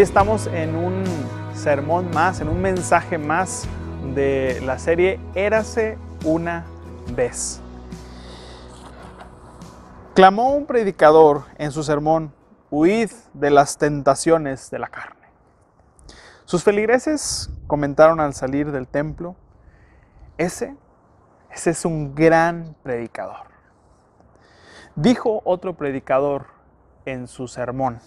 Hoy estamos en un sermón más, en un mensaje más de la serie Érase una vez. Clamó un predicador en su sermón, huid de las tentaciones de la carne. Sus feligreses comentaron al salir del templo, ese, ese es un gran predicador. Dijo otro predicador en su sermón,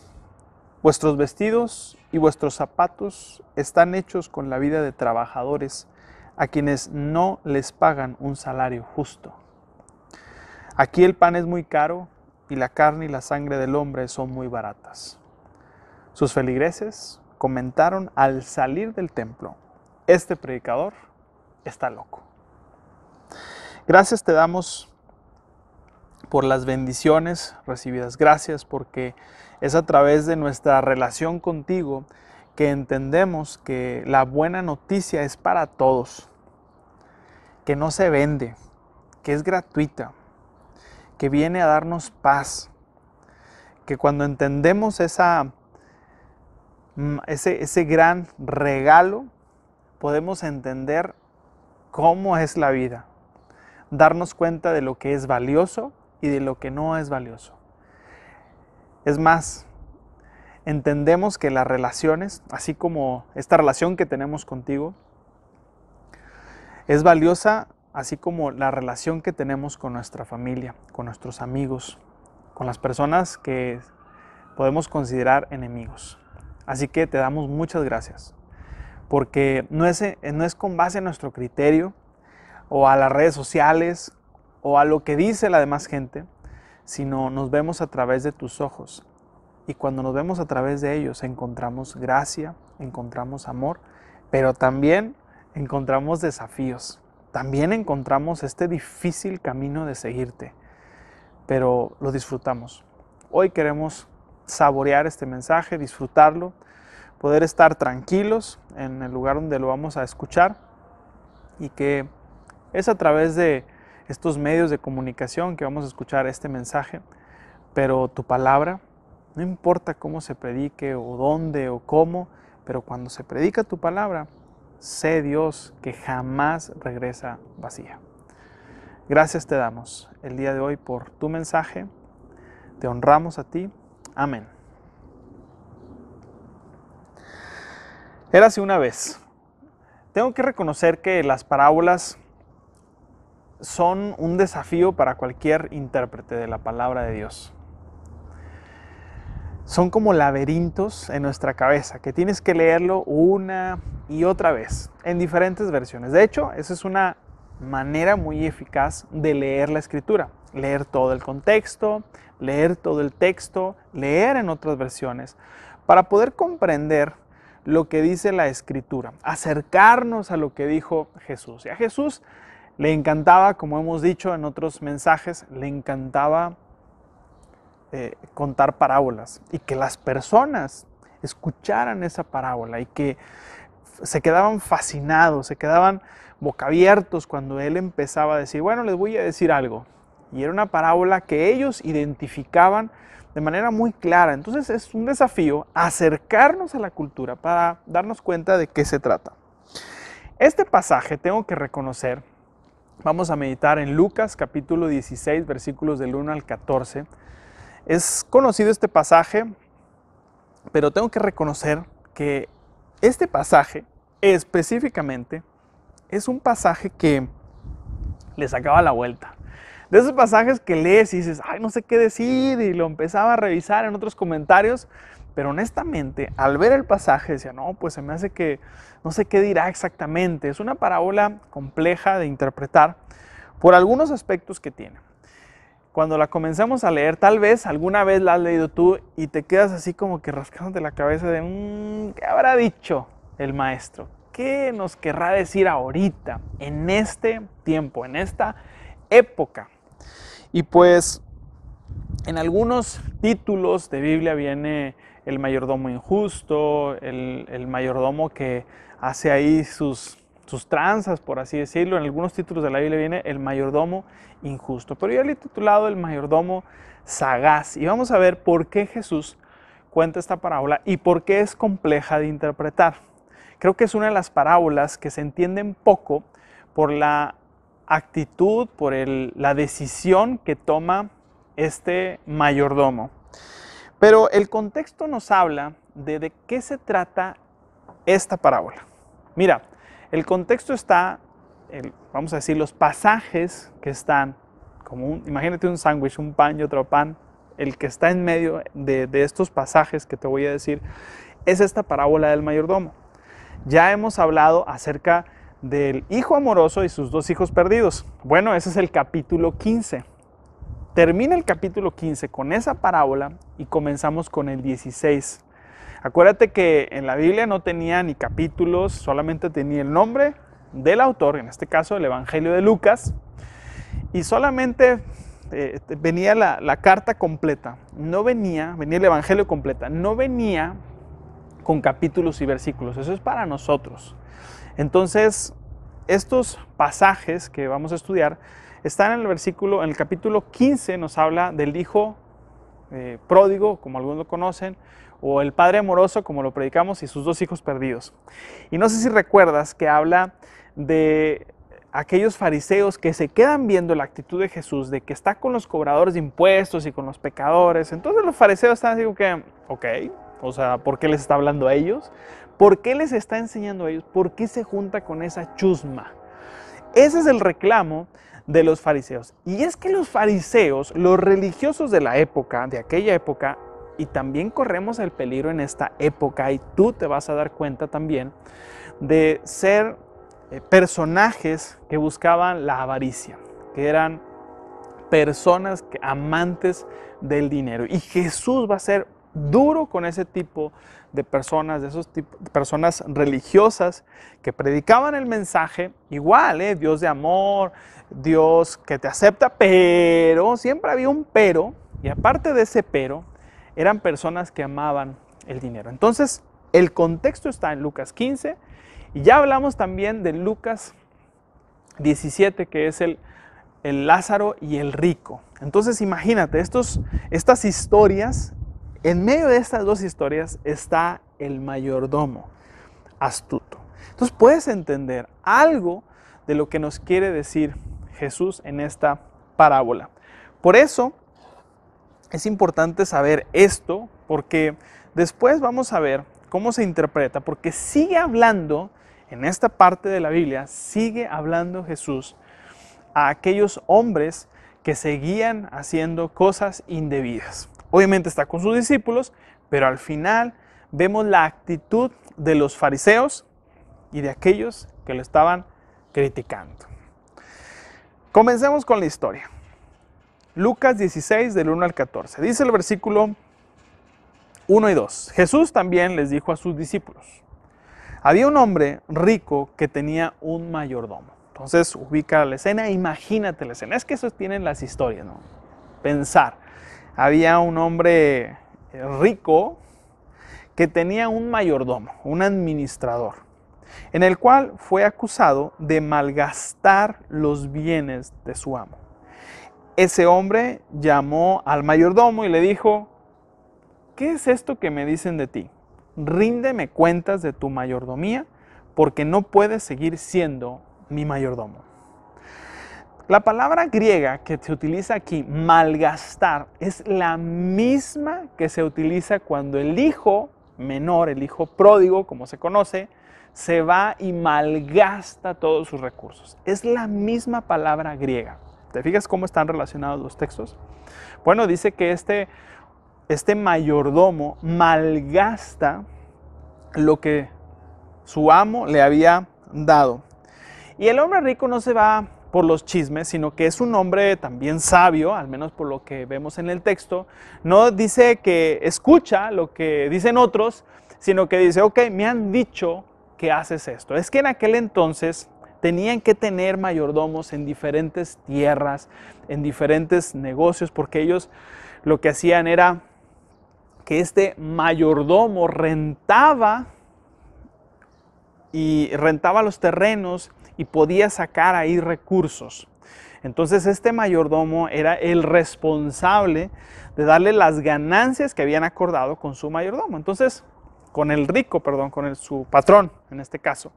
Vuestros vestidos y vuestros zapatos están hechos con la vida de trabajadores a quienes no les pagan un salario justo. Aquí el pan es muy caro y la carne y la sangre del hombre son muy baratas. Sus feligreses comentaron al salir del templo, este predicador está loco. Gracias te damos por las bendiciones recibidas. Gracias porque es a través de nuestra relación contigo que entendemos que la buena noticia es para todos, que no se vende, que es gratuita, que viene a darnos paz, que cuando entendemos esa, mm, ese, ese gran regalo, podemos entender cómo es la vida, darnos cuenta de lo que es valioso y de lo que no es valioso. Es más, entendemos que las relaciones, así como esta relación que tenemos contigo, es valiosa así como la relación que tenemos con nuestra familia, con nuestros amigos, con las personas que podemos considerar enemigos. Así que te damos muchas gracias, porque no es, con base en nuestro criterio o a las redes sociales o a lo que dice la demás gente, sino nos vemos a través de tus ojos. Y cuando nos vemos a través de ellos encontramos gracia, encontramos amor, pero también encontramos desafíos. También encontramos este difícil camino de seguirte, pero lo disfrutamos. Hoy queremos saborear este mensaje, disfrutarlo, poder estar tranquilos en el lugar donde lo vamos a escuchar y que es a través de estos medios de comunicación que vamos a escuchar este mensaje, pero tu palabra, no importa cómo se predique o dónde o cómo, pero cuando se predica tu palabra, sé Dios que jamás regresa vacía. Gracias te damos el día de hoy por tu mensaje, te honramos a ti, amén. Érase una vez. Tengo que reconocer que las parábolas son un desafío para cualquier intérprete de la palabra de Dios. Son como laberintos en nuestra cabeza que tienes que leerlo una y otra vez en diferentes versiones. De hecho, esa es una manera muy eficaz de leer la escritura. Leer todo el contexto, leer todo el texto, leer en otras versiones, para poder comprender lo que dice la escritura, acercarnos a lo que dijo Jesús. Y a Jesús le encantaba, como hemos dicho en otros mensajes, le encantaba eh, contar parábolas y que las personas escucharan esa parábola y que se quedaban fascinados, se quedaban bocabiertos cuando él empezaba a decir, bueno, les voy a decir algo. Y era una parábola que ellos identificaban de manera muy clara. Entonces es un desafío acercarnos a la cultura para darnos cuenta de qué se trata. Este pasaje tengo que reconocer Vamos a meditar en Lucas capítulo 16 versículos del 1 al 14. Es conocido este pasaje, pero tengo que reconocer que este pasaje específicamente es un pasaje que le sacaba la vuelta. De esos pasajes que lees y dices, ay, no sé qué decir, y lo empezaba a revisar en otros comentarios, pero honestamente, al ver el pasaje, decía, no, pues se me hace que no sé qué dirá exactamente. Es una parábola compleja de interpretar por algunos aspectos que tiene. Cuando la comencemos a leer, tal vez alguna vez la has leído tú y te quedas así como que rascándote la cabeza de, mmm, ¿qué habrá dicho el maestro? ¿Qué nos querrá decir ahorita, en este tiempo, en esta época? Y pues en algunos títulos de Biblia viene el mayordomo injusto, el, mayordomo que hace ahí sus, sus tranzas, por así decirlo. En algunos títulos de la Biblia viene el mayordomo injusto. Pero yo le he titulado el mayordomo sagaz. Y vamos a ver por qué Jesús, cuenta esta parábola y por qué es compleja de interpretar. Creo que es una de las parábolas que se entienden poco por la actitud, por la decisión que toma este mayordomo. Pero el contexto nos habla de de qué se trata esta parábola. Mira, el contexto está, vamos a decir, los pasajes que están, como imagínate un sándwich, un pan y otro pan, el que está en medio de, de estos pasajes que te voy a decir, es esta parábola del mayordomo. Ya hemos hablado acerca del hijo amoroso y sus dos hijos perdidos. Bueno, ese es el capítulo 15. Termina el capítulo 15 con esa parábola y comenzamos con el 16. Acuérdate que en la Biblia no tenía ni capítulos, solamente tenía el nombre del autor, en este caso el Evangelio de Lucas, y solamente eh, venía la, la, carta completa, no venía, venía el Evangelio completa, no venía con capítulos y versículos, eso es para nosotros. Entonces, estos pasajes que vamos a estudiar están en el versículo, en el capítulo 15 nos habla del hijo eh, pródigo, como algunos lo conocen, o el padre amoroso, como lo predicamos, y sus dos hijos perdidos. Y no sé si recuerdas que habla de aquellos fariseos que se quedan viendo la actitud de Jesús, de que está con los cobradores de impuestos y con los pecadores. Entonces los fariseos están así como que, ok, o sea, ¿por qué les está hablando a ellos? ¿Por qué les está enseñando a ellos? ¿Por qué se junta con esa chusma? Ese es el reclamo de los fariseos. Y es que los fariseos, los religiosos de la época, de aquella época, y también corremos el peligro en esta época, y tú te vas a dar cuenta también, de ser eh, personajes que buscaban la avaricia, que eran personas amantes del dinero. Y Jesús va a ser duro con ese tipo de personas, de esas personas religiosas que predicaban el mensaje, igual, ¿eh? Dios de amor, Dios que te acepta, pero siempre había un pero, y aparte de ese pero, eran personas que amaban el dinero. Entonces, el contexto está en Lucas 15, y ya hablamos también de Lucas 17, que es el, el Lázaro y el rico. Entonces, imagínate, estos, estas historias en medio de estas dos historias está el mayordomo astuto. Entonces puedes entender algo de lo que nos quiere decir Jesús en esta parábola. Por eso es importante saber esto porque después vamos a ver cómo se interpreta, porque sigue hablando en esta parte de la Biblia, sigue hablando Jesús a aquellos hombres que seguían haciendo cosas indebidas. Obviamente está con sus discípulos, pero al final vemos la actitud de los fariseos y de aquellos que lo estaban criticando. Comencemos con la historia. Lucas 16 del 1 al 14. Dice el versículo 1 y 2. Jesús también les dijo a sus discípulos, había un hombre rico que tenía un mayordomo. Entonces ubica la escena, imagínate la escena. Es que eso tienen las historias, ¿no? Pensar había un hombre rico que tenía un mayordomo, un administrador, en el cual fue acusado de malgastar los bienes de su amo. Ese hombre llamó al mayordomo y le dijo, ¿qué es esto que me dicen de ti? Ríndeme cuentas de tu mayordomía porque no puedes seguir siendo mi mayordomo. La palabra griega que se utiliza aquí, malgastar, es la misma que se utiliza cuando el hijo menor, el hijo pródigo, como se conoce, se va y malgasta todos sus recursos. Es la misma palabra griega. ¿Te fijas cómo están relacionados los textos? Bueno, dice que este, este mayordomo malgasta lo que su amo le había dado. Y el hombre rico no se va por los chismes, sino que es un hombre también sabio, al menos por lo que vemos en el texto. No dice que escucha lo que dicen otros, sino que dice, ok, me han dicho que haces esto. Es que en aquel entonces tenían que tener mayordomos en diferentes tierras, en diferentes negocios, porque ellos lo que hacían era que este mayordomo rentaba y rentaba los terrenos y podía sacar ahí recursos. Entonces este mayordomo era el responsable de darle las ganancias que habían acordado con su mayordomo. Entonces, con el rico, perdón, con su patrón en este caso.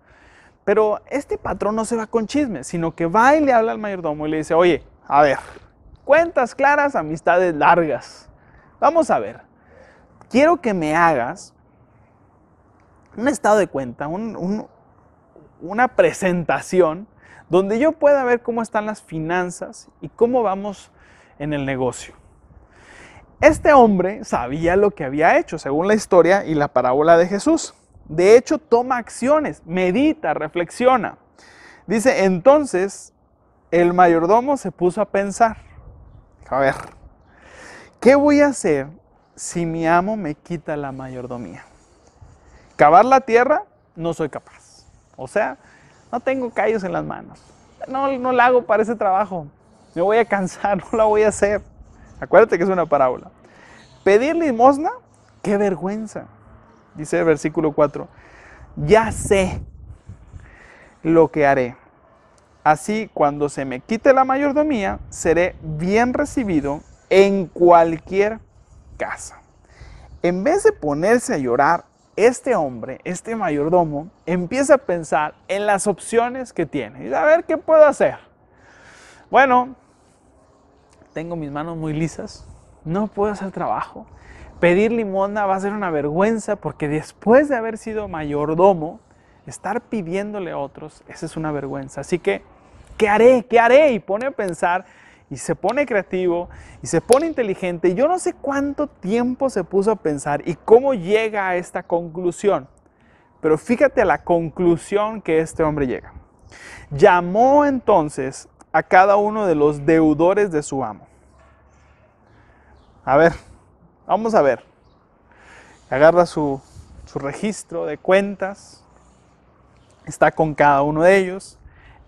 Pero este patrón no se va con chismes, sino que va y le habla al mayordomo y le dice, oye, a ver, cuentas claras, amistades largas. Vamos a ver, quiero que me hagas un estado de cuenta, una presentación donde yo pueda ver cómo están las finanzas y cómo vamos en el negocio. Este hombre sabía lo que había hecho, según la historia y la parábola de Jesús. De hecho, toma acciones, medita, reflexiona. Dice, entonces el mayordomo se puso a pensar, a ver, ¿qué voy a hacer si mi amo me quita la mayordomía? Cavar la tierra, no soy capaz. O sea, no tengo callos en las manos. No, no la hago para ese trabajo. Me voy a cansar, no la voy a hacer. Acuérdate que es una parábola. Pedir limosna, qué vergüenza. Dice el versículo 4. Ya sé lo que haré. Así, cuando se me quite la mayordomía, seré bien recibido en cualquier casa. En vez de ponerse a llorar, este hombre, este mayordomo, empieza a pensar en las opciones que tiene y a ver qué puedo hacer. Bueno, tengo mis manos muy lisas, no puedo hacer trabajo. Pedir limosna va a ser una vergüenza porque después de haber sido mayordomo, estar pidiéndole a otros, esa es una vergüenza. Así que, ¿qué haré? ¿Qué haré? Y pone a pensar y se pone creativo y se pone inteligente. Yo no sé cuánto tiempo se puso a pensar y cómo llega a esta conclusión. Pero fíjate a la conclusión que este hombre llega. Llamó entonces a cada uno de los deudores de su amo. A ver, vamos a ver. Agarra su, su registro de cuentas, está con cada uno de ellos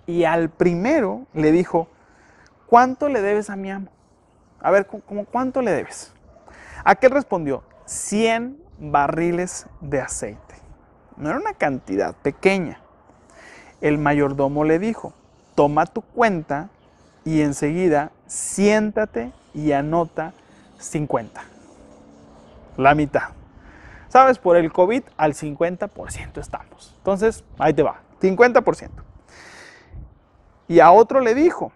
y al primero le dijo, ¿cuánto le debes a mi amo? A ver, ¿cómo cuánto le debes? Aquel respondió, 100 barriles de aceite. No era una cantidad pequeña. El mayordomo le dijo, toma tu cuenta y enseguida siéntate y anota 50. La mitad. ¿Sabes? Por el COVID al 50% estamos. Entonces, ahí te va, 50%. Y a otro le dijo,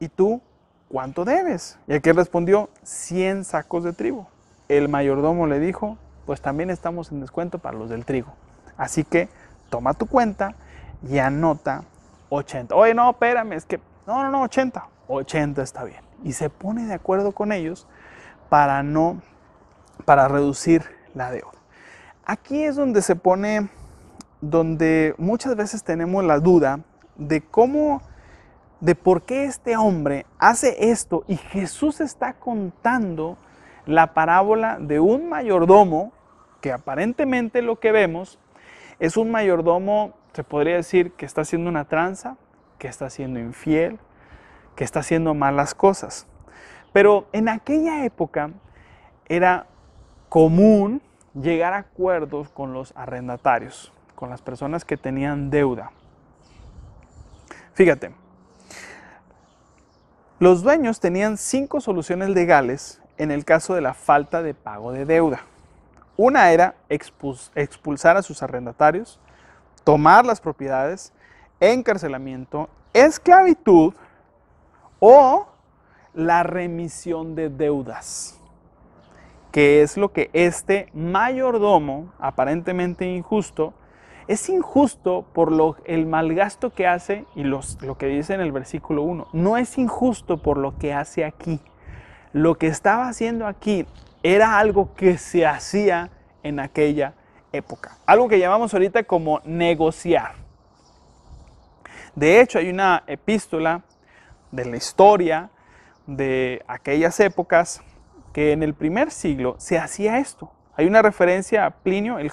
¿y tú cuánto debes? Y aquel respondió, 100 sacos de trigo. El mayordomo le dijo, pues también estamos en descuento para los del trigo. Así que toma tu cuenta y anota 80. Oye, no, espérame, es que, no, no, no, 80. 80 está bien. Y se pone de acuerdo con ellos para no, para reducir la deuda. Aquí es donde se pone, donde muchas veces tenemos la duda de cómo de por qué este hombre hace esto y Jesús está contando la parábola de un mayordomo que aparentemente lo que vemos es un mayordomo, se podría decir, que está haciendo una tranza, que está siendo infiel, que está haciendo malas cosas. Pero en aquella época era común llegar a acuerdos con los arrendatarios, con las personas que tenían deuda. Fíjate, los dueños tenían cinco soluciones legales en el caso de la falta de pago de deuda. Una era expulsar a sus arrendatarios, tomar las propiedades, encarcelamiento, esclavitud o la remisión de deudas, que es lo que este mayordomo, aparentemente injusto, es injusto por lo, el malgasto que hace y los, lo que dice en el versículo 1. No es injusto por lo que hace aquí. Lo que estaba haciendo aquí era algo que se hacía en aquella época. Algo que llamamos ahorita como negociar. De hecho, hay una epístola de la historia de aquellas épocas que en el primer siglo se hacía esto. Hay una referencia a Plinio, el,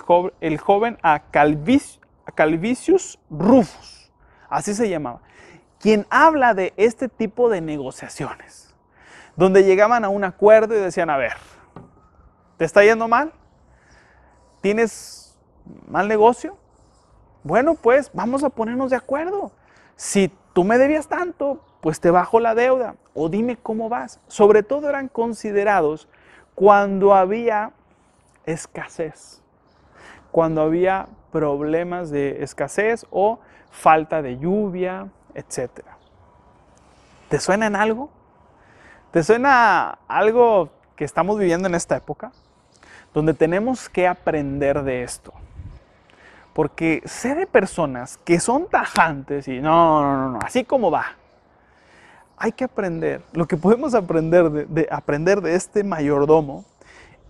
joven, a, Calvisius Rufus, así se llamaba, quien habla de este tipo de negociaciones, donde llegaban a un acuerdo y decían, a ver, ¿te está yendo mal? ¿Tienes mal negocio? Bueno, pues vamos a ponernos de acuerdo. Si tú me debías tanto, pues te bajo la deuda o dime cómo vas. Sobre todo eran considerados cuando había escasez, cuando había problemas de escasez o falta de lluvia, etc. ¿Te suena en algo? ¿Te suena algo que estamos viviendo en esta época? Donde tenemos que aprender de esto. Porque sé de personas que son tajantes y no, no, no, no, así como va. Hay que aprender. Lo que podemos aprender de, de, aprender de este mayordomo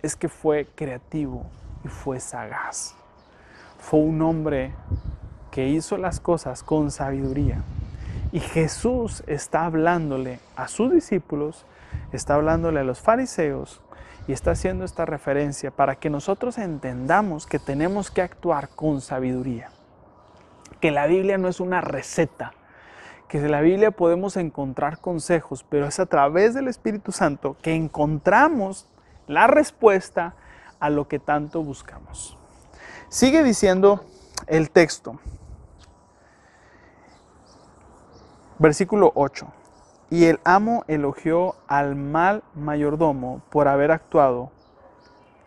es que fue creativo y fue sagaz. Fue un hombre que hizo las cosas con sabiduría. Y Jesús está hablándole a sus discípulos, está hablándole a los fariseos y está haciendo esta referencia para que nosotros entendamos que tenemos que actuar con sabiduría. Que la Biblia no es una receta, que en la Biblia podemos encontrar consejos, pero es a través del Espíritu Santo que encontramos la respuesta a lo que tanto buscamos. Sigue diciendo el texto. Versículo 8. Y el amo elogió al mal mayordomo por haber actuado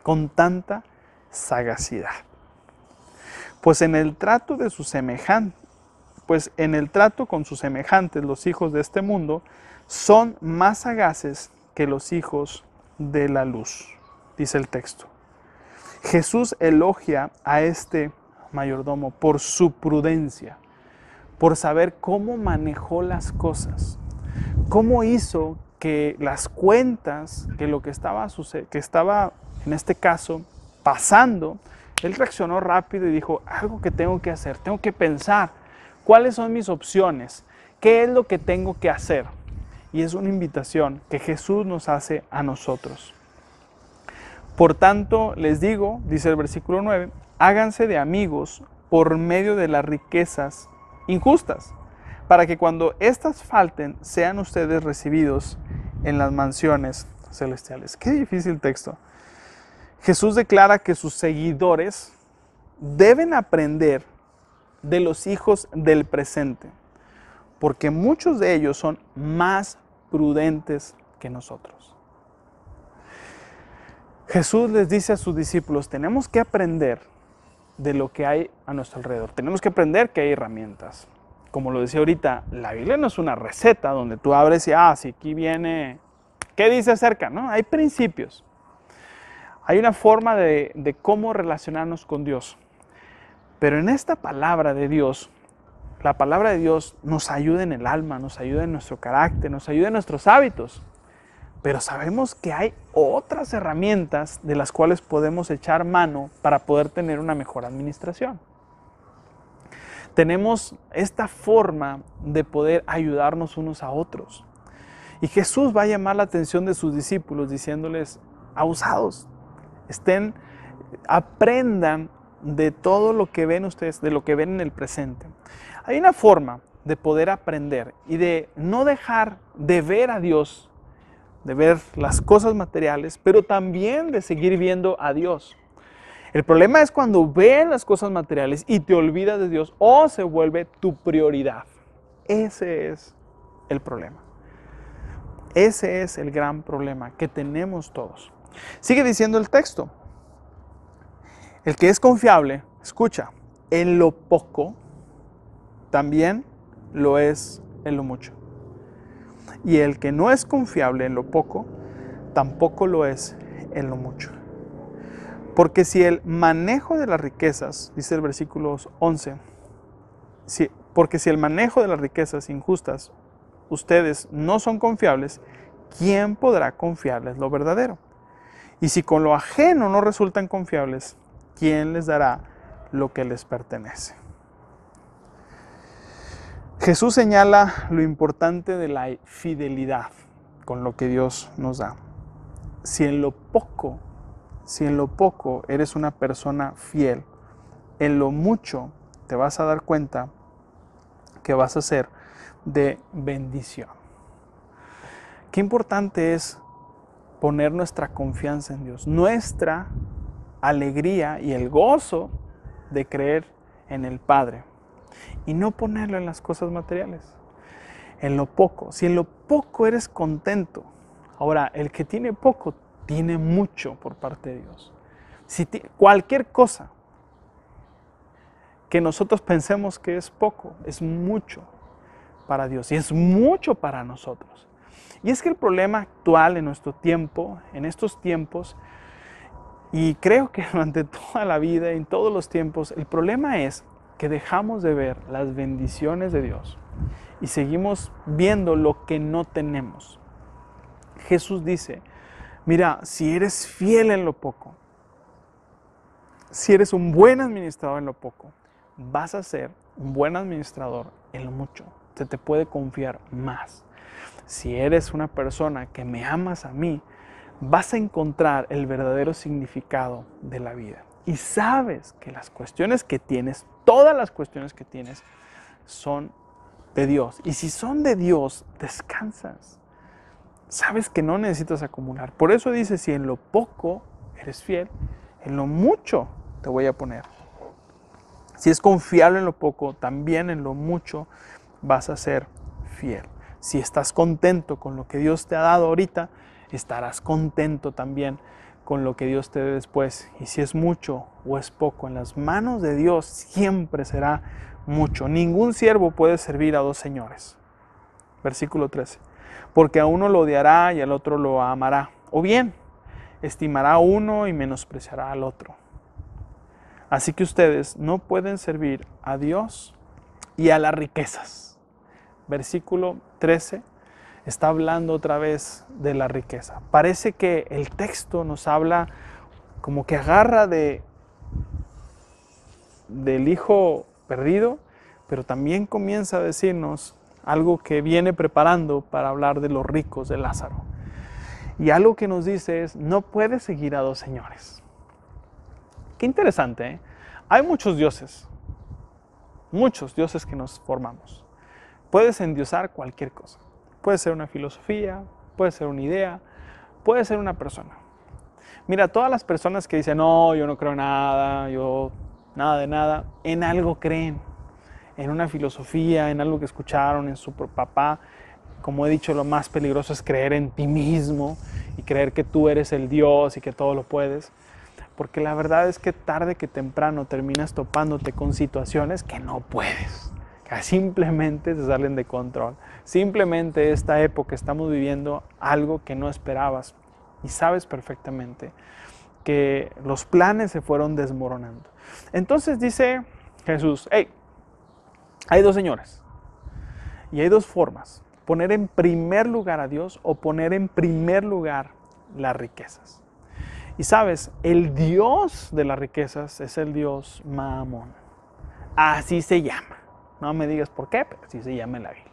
con tanta sagacidad. Pues en el trato de sus semejantes, pues en el trato con sus semejantes, los hijos de este mundo son más sagaces que los hijos de la luz, dice el texto. Jesús elogia a este mayordomo por su prudencia, por saber cómo manejó las cosas, cómo hizo que las cuentas, que lo que estaba, que estaba en este caso pasando, él reaccionó rápido y dijo, algo que tengo que hacer, tengo que pensar, cuáles son mis opciones, qué es lo que tengo que hacer. Y es una invitación que Jesús nos hace a nosotros. Por tanto, les digo, dice el versículo 9, háganse de amigos por medio de las riquezas injustas, para que cuando éstas falten sean ustedes recibidos en las mansiones celestiales. Qué difícil texto. Jesús declara que sus seguidores deben aprender de los hijos del presente, porque muchos de ellos son más prudentes que nosotros. Jesús les dice a sus discípulos, tenemos que aprender de lo que hay a nuestro alrededor, tenemos que aprender que hay herramientas. Como lo decía ahorita, la Biblia no es una receta donde tú abres y, ah, si aquí viene, ¿qué dice acerca? No, hay principios. Hay una forma de, de cómo relacionarnos con Dios. Pero en esta palabra de Dios, la palabra de Dios nos ayuda en el alma, nos ayuda en nuestro carácter, nos ayuda en nuestros hábitos. Pero sabemos que hay otras herramientas de las cuales podemos echar mano para poder tener una mejor administración. Tenemos esta forma de poder ayudarnos unos a otros. Y Jesús va a llamar la atención de sus discípulos diciéndoles, abusados, estén, aprendan de todo lo que ven ustedes, de lo que ven en el presente. Hay una forma de poder aprender y de no dejar de ver a Dios, de ver las cosas materiales, pero también de seguir viendo a Dios. El problema es cuando ves las cosas materiales y te olvidas de Dios o se vuelve tu prioridad. Ese es el problema. Ese es el gran problema que tenemos todos. Sigue diciendo el texto. El que es confiable, escucha, en lo poco, también lo es en lo mucho. Y el que no es confiable en lo poco, tampoco lo es en lo mucho. Porque si el manejo de las riquezas, dice el versículo 11, si, porque si el manejo de las riquezas injustas ustedes no son confiables, ¿quién podrá confiarles lo verdadero? Y si con lo ajeno no resultan confiables, ¿quién les dará lo que les pertenece? Jesús señala lo importante de la fidelidad con lo que Dios nos da. Si en lo poco, si en lo poco eres una persona fiel, en lo mucho te vas a dar cuenta que vas a ser de bendición. Qué importante es poner nuestra confianza en Dios, nuestra alegría y el gozo de creer en el Padre y no ponerlo en las cosas materiales. en lo poco. Si en lo poco eres contento, ahora el que tiene poco tiene mucho por parte de Dios. Si cualquier cosa que nosotros pensemos que es poco, es mucho para Dios y es mucho para nosotros. Y es que el problema actual en nuestro tiempo, en estos tiempos, y creo que durante toda la vida, en todos los tiempos, el problema es que dejamos de ver las bendiciones de Dios y seguimos viendo lo que no tenemos. Jesús dice, mira, si eres fiel en lo poco, si eres un buen administrador en lo poco, vas a ser un buen administrador en lo mucho. Se te puede confiar más. Si eres una persona que me amas a mí, vas a encontrar el verdadero significado de la vida. Y sabes que las cuestiones que tienes, todas las cuestiones que tienes, son de Dios. Y si son de Dios, descansas. Sabes que no necesitas acumular. Por eso dice, si en lo poco eres fiel, en lo mucho te voy a poner. Si es confiable en lo poco, también en lo mucho vas a ser fiel. Si estás contento con lo que Dios te ha dado ahorita, estarás contento también con lo que Dios te dé después. Y si es mucho o es poco, en las manos de Dios siempre será mucho. Ningún siervo puede servir a dos señores. Versículo 13. Porque a uno lo odiará y al otro lo amará. O bien, estimará a uno y menospreciará al otro. Así que ustedes no pueden servir a Dios y a las riquezas. Versículo 13 está hablando otra vez de la riqueza. Parece que el texto nos habla como que agarra de del hijo perdido, pero también comienza a decirnos algo que viene preparando para hablar de los ricos de Lázaro. Y algo que nos dice es, no puedes seguir a dos señores. Qué interesante, ¿eh? Hay muchos dioses, muchos dioses que nos formamos. Puedes endiosar cualquier cosa. Puede ser una filosofía, puede ser una idea, puede ser una persona. Mira, todas las personas que dicen, no, yo no creo nada, yo nada de nada, en algo creen, en una filosofía, en algo que escucharon, en su papá. Como he dicho, lo más peligroso es creer en ti mismo y creer que tú eres el Dios y que todo lo puedes porque la verdad es que tarde que temprano terminas topándote con situaciones que no puedes, simplemente se salen de control. Simplemente esta época estamos viviendo algo que no esperabas y sabes perfectamente que los planes se fueron desmoronando. Entonces dice Jesús, hey, hay dos señores y hay dos formas, poner en primer lugar a Dios o poner en primer lugar las riquezas. Y sabes, el Dios de las riquezas es el Dios Maamón. Así se llama. No me digas por qué, pero así se llama en la Biblia.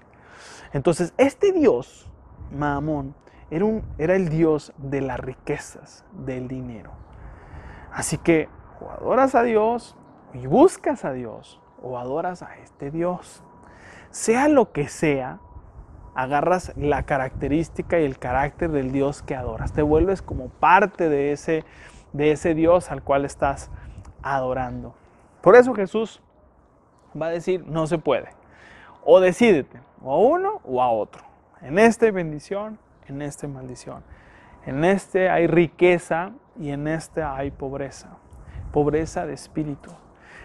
Entonces, este Dios, Maamón, era, un, era el Dios de las riquezas, del dinero. Así que o adoras a Dios y buscas a Dios o adoras a este Dios. Sea lo que sea, agarras la característica y el carácter del Dios que adoras. Te vuelves como parte de ese, de ese Dios al cual estás adorando. Por eso Jesús va a decir, no se puede. O decídete, o a uno o a otro. En este bendición, en este maldición. En este hay riqueza y en este hay pobreza. Pobreza de espíritu.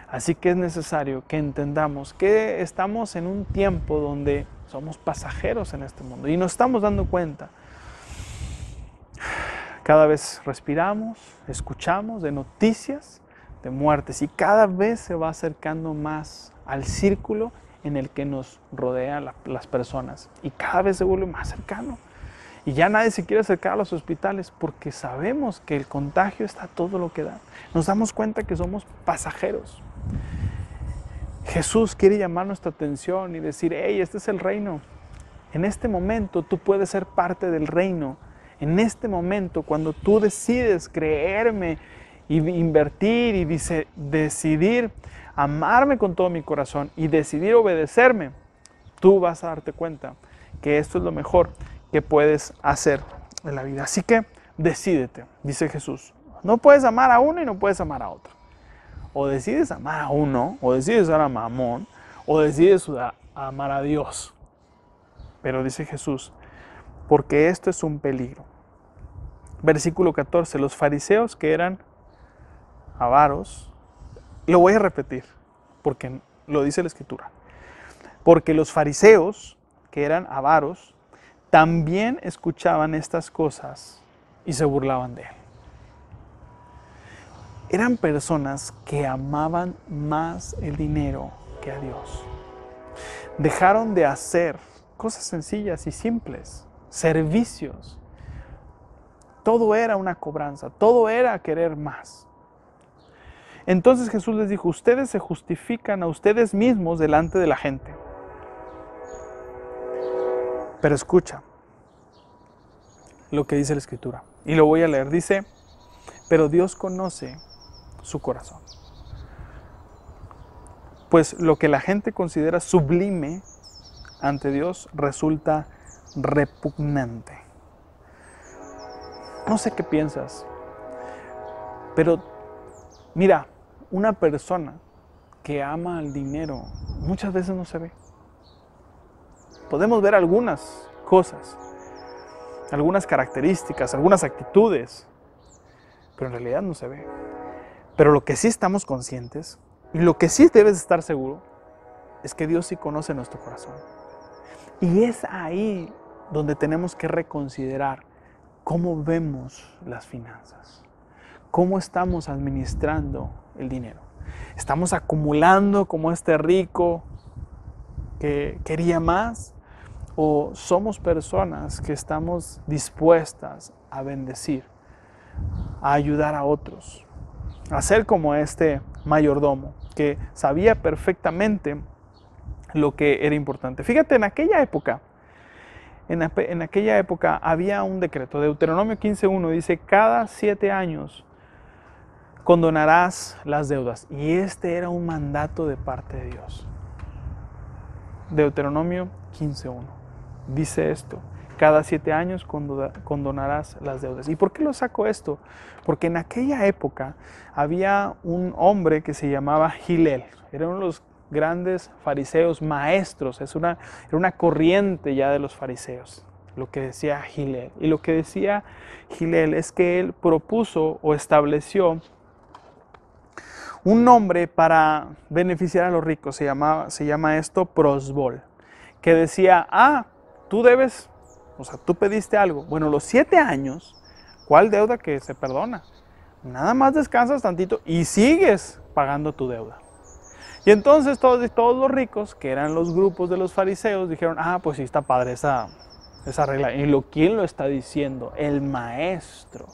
Así que es necesario que entendamos que estamos en un tiempo donde somos pasajeros en este mundo y nos estamos dando cuenta. Cada vez respiramos, escuchamos de noticias de muertes y cada vez se va acercando más al círculo en el que nos rodean las personas y cada vez se vuelve más cercano. Y ya nadie se quiere acercar a los hospitales porque sabemos que el contagio está todo lo que da. Nos damos cuenta que somos pasajeros. Jesús quiere llamar nuestra atención y decir, hey, este es el reino. En este momento tú puedes ser parte del reino. En este momento, cuando tú decides creerme y invertir y decidir amarme con todo mi corazón y decidir obedecerme, tú vas a darte cuenta que esto es lo mejor que puedes hacer en la vida. Así que decídete, dice Jesús. No puedes amar a uno y no puedes amar a otro o decides amar a uno, o decides amar a Mamón, o decides amar a Dios. Pero dice Jesús, porque esto es un peligro. Versículo 14, los fariseos que eran avaros, lo voy a repetir, porque lo dice la escritura, porque los fariseos que eran avaros, también escuchaban estas cosas y se burlaban de él. Eran personas que amaban más el dinero que a Dios. Dejaron de hacer cosas sencillas y simples, servicios. Todo era una cobranza, todo era querer más. Entonces Jesús les dijo, ustedes se justifican a ustedes mismos delante de la gente. Pero escucha lo que dice la escritura. Y lo voy a leer. Dice, pero Dios conoce su corazón. Pues lo que la gente considera sublime ante Dios resulta repugnante. No sé qué piensas, pero mira, una persona que ama al dinero muchas veces no se ve. Podemos ver algunas cosas, algunas características, algunas actitudes, pero en realidad no se ve. Pero lo que sí estamos conscientes y lo que sí debes estar seguro es que Dios sí conoce nuestro corazón. Y es ahí donde tenemos que reconsiderar cómo vemos las finanzas, cómo estamos administrando el dinero. Estamos acumulando como este rico que quería más o somos personas que estamos dispuestas a bendecir, a ayudar a otros, a ser como este mayordomo que sabía perfectamente lo que era importante. Fíjate, en aquella época, en, aquella época había un decreto, Deuteronomio 15.1 dice, cada siete años condonarás las deudas. Y este era un mandato de parte de Dios. Deuteronomio 15.1 dice esto, cada siete años condonarás las deudas. ¿Y por qué lo saco esto? Porque en aquella época había un hombre que se llamaba Gilel, era uno de los grandes fariseos maestros, es una, era una corriente ya de los fariseos, lo que decía Gilel. Y lo que decía Gilel es que él propuso o estableció un nombre para beneficiar a los ricos, se, llamaba, se llama esto prosbol, que decía, ah, tú debes, o sea, tú pediste algo. Bueno, los siete años, ¿cuál deuda que se perdona? Nada más descansas tantito y sigues pagando tu deuda. Y entonces todos, todos los ricos, que eran los grupos de los fariseos, dijeron, ah, pues sí está padre esa, esa regla. ¿Y lo, quién lo está diciendo? El maestro.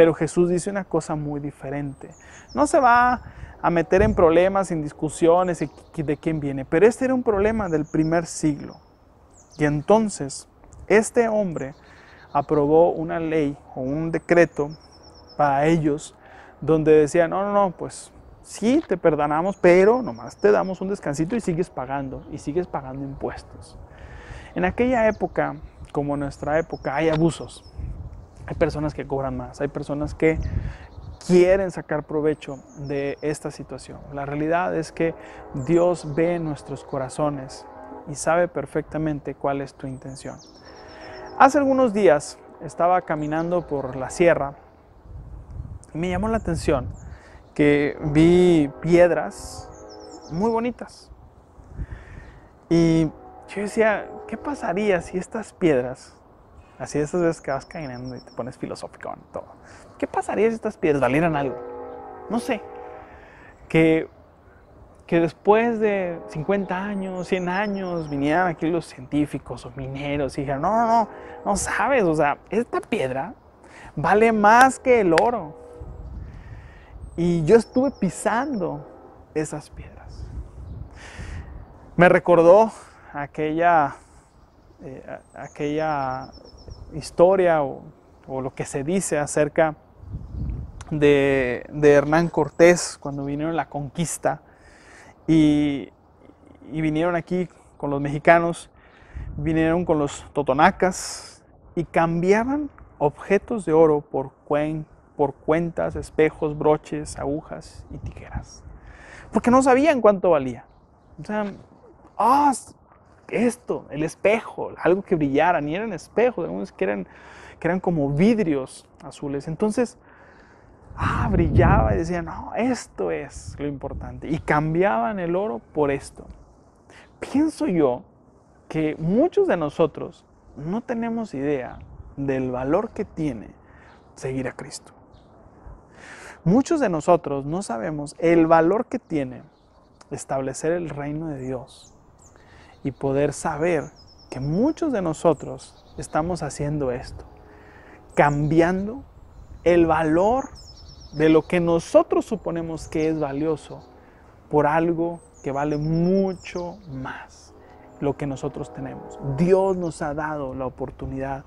Pero Jesús dice una cosa muy diferente. No se va a meter en problemas, en discusiones de quién viene, pero este era un problema del primer siglo. Y entonces, este hombre aprobó una ley o un decreto para ellos donde decía, no, no, no, pues sí, te perdonamos, pero nomás te damos un descansito y sigues pagando, y sigues pagando impuestos. En aquella época, como nuestra época, hay abusos. Hay personas que cobran más, hay personas que quieren sacar provecho de esta situación. La realidad es que Dios ve nuestros corazones y sabe perfectamente cuál es tu intención. Hace algunos días estaba caminando por la sierra y me llamó la atención que vi piedras muy bonitas. Y yo decía, ¿qué pasaría si estas piedras Así de esas veces que vas caminando y te pones filosófico en todo. ¿Qué pasaría si estas piedras valieran algo? No sé. Que, que después de 50 años, 100 años, vinieran aquí los científicos o mineros y dijeran, no, no, no, no sabes, o sea, esta piedra vale más que el oro. Y yo estuve pisando esas piedras. Me recordó aquella, eh, aquella historia o, lo que se dice acerca de, Hernán Cortés cuando vinieron a la conquista y, vinieron aquí con los mexicanos, vinieron con los totonacas y cambiaban objetos de oro por, por cuentas, espejos, broches, agujas y tijeras. Porque no sabían cuánto valía. O sea, ah, esto, el espejo, algo que brillara, ni eran espejos, algunos que eran, que eran como vidrios azules. Entonces, ah, brillaba y decían, no, esto es lo importante. Y cambiaban el oro por esto. Pienso yo que muchos de nosotros no tenemos idea del valor que tiene seguir a Cristo. Muchos de nosotros no sabemos el valor que tiene establecer el reino de Dios y poder saber que muchos de nosotros estamos haciendo esto, cambiando el valor de lo que nosotros suponemos que es valioso por algo que vale mucho más lo que nosotros tenemos. Dios nos ha dado la oportunidad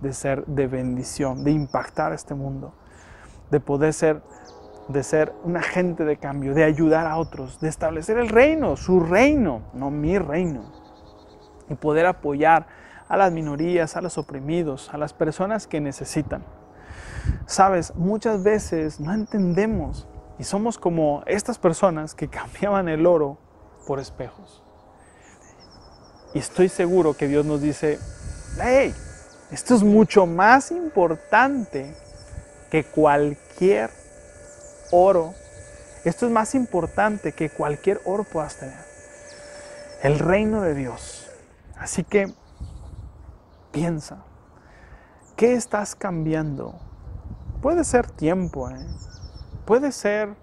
de ser de bendición, de impactar este mundo, de poder ser de ser un agente de cambio, de ayudar a otros, de establecer el reino, su reino, no mi reino, y poder apoyar a las minorías, a los oprimidos, a las personas que necesitan. Sabes, muchas veces no entendemos y somos como estas personas que cambiaban el oro por espejos. Y estoy seguro que Dios nos dice, hey, esto es mucho más importante que cualquier oro. Esto es más importante que cualquier oro puedas tener. El reino de Dios. Así que piensa, ¿qué estás cambiando? Puede ser tiempo, ¿eh? puede ser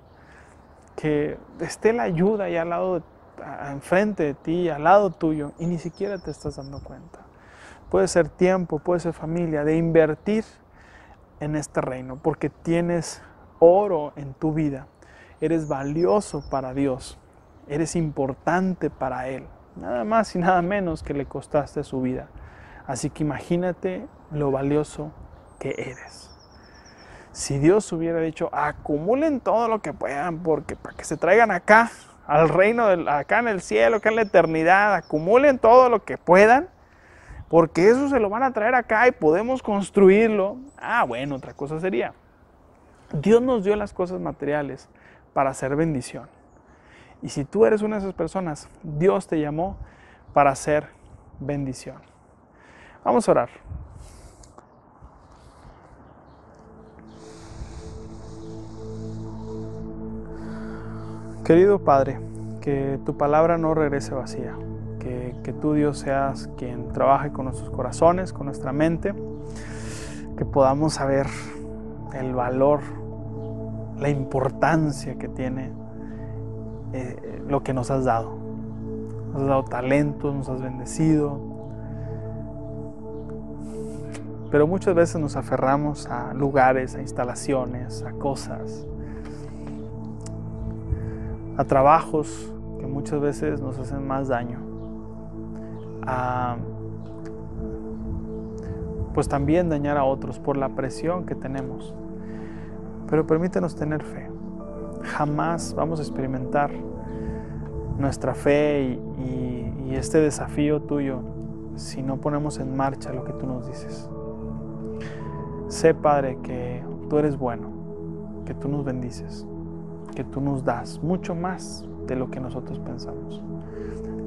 que esté la ayuda ahí al lado, enfrente de ti, al lado tuyo, y ni siquiera te estás dando cuenta. Puede ser tiempo, puede ser familia, de invertir en este reino, porque tienes oro en tu vida. Eres valioso para Dios. Eres importante para Él. Nada más y nada menos que le costaste su vida. Así que imagínate lo valioso que eres. Si Dios hubiera dicho, acumulen todo lo que puedan, porque para que se traigan acá, al reino, acá en el cielo, acá en la eternidad, acumulen todo lo que puedan, porque eso se lo van a traer acá y podemos construirlo. Ah, bueno, otra cosa sería. Dios nos dio las cosas materiales para hacer bendición. Y si tú eres una de esas personas, Dios te llamó para hacer bendición. Vamos a orar. Querido Padre, que tu palabra no regrese vacía, que, que tú Dios seas quien trabaje con nuestros corazones, con nuestra mente, que podamos saber el valor la importancia que tiene eh, lo que nos has dado. Nos has dado talento, nos has bendecido. Pero muchas veces nos aferramos a lugares, a instalaciones, a cosas, a trabajos que muchas veces nos hacen más daño. A, pues también dañar a otros por la presión que tenemos pero permítenos tener fe. Jamás vamos a experimentar nuestra fe y, y, este desafío tuyo si no ponemos en marcha lo que tú nos dices. Sé, Padre, que tú eres bueno, que tú nos bendices, que tú nos das mucho más de lo que nosotros pensamos.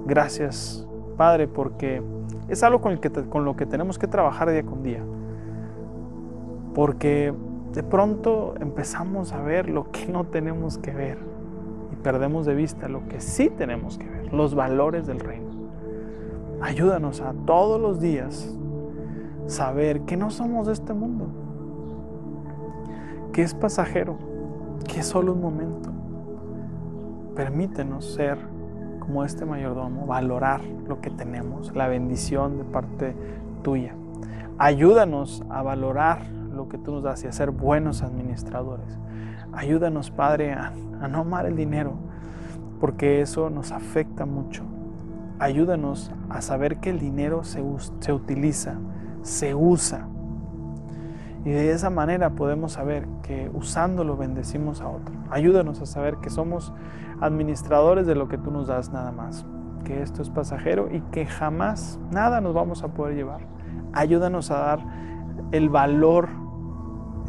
Gracias, Padre, porque es algo con, el que con lo que tenemos que trabajar día con día. Porque de pronto empezamos a ver lo que no tenemos que ver y perdemos de vista lo que sí tenemos que ver, los valores del reino. Ayúdanos a todos los días saber que no somos de este mundo, que es pasajero, que es solo un momento. Permítenos ser como este mayordomo, valorar lo que tenemos, la bendición de parte tuya. Ayúdanos a valorar lo que tú nos das y a ser buenos administradores. Ayúdanos, Padre, a, no amar el dinero, porque eso nos afecta mucho. Ayúdanos a saber que el dinero se, se utiliza, se usa. Y de esa manera podemos saber que usándolo bendecimos a otro. Ayúdanos a saber que somos administradores de lo que tú nos das nada más. Que esto es pasajero y que jamás nada nos vamos a poder llevar. Ayúdanos a dar el valor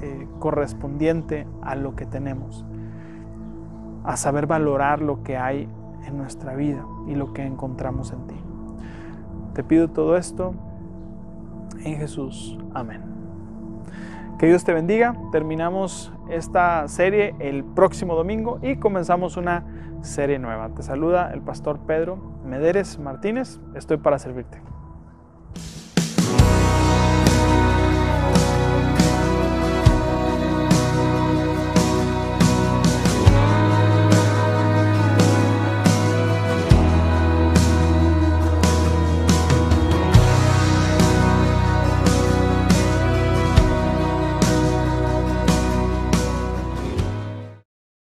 eh, correspondiente a lo que tenemos, a saber valorar lo que hay en nuestra vida y lo que encontramos en ti. Te pido todo esto en Jesús. Amén. Que Dios te bendiga. Terminamos esta serie el próximo domingo y comenzamos una serie nueva. Te saluda el pastor Pedro Mederes Martínez. Estoy para servirte.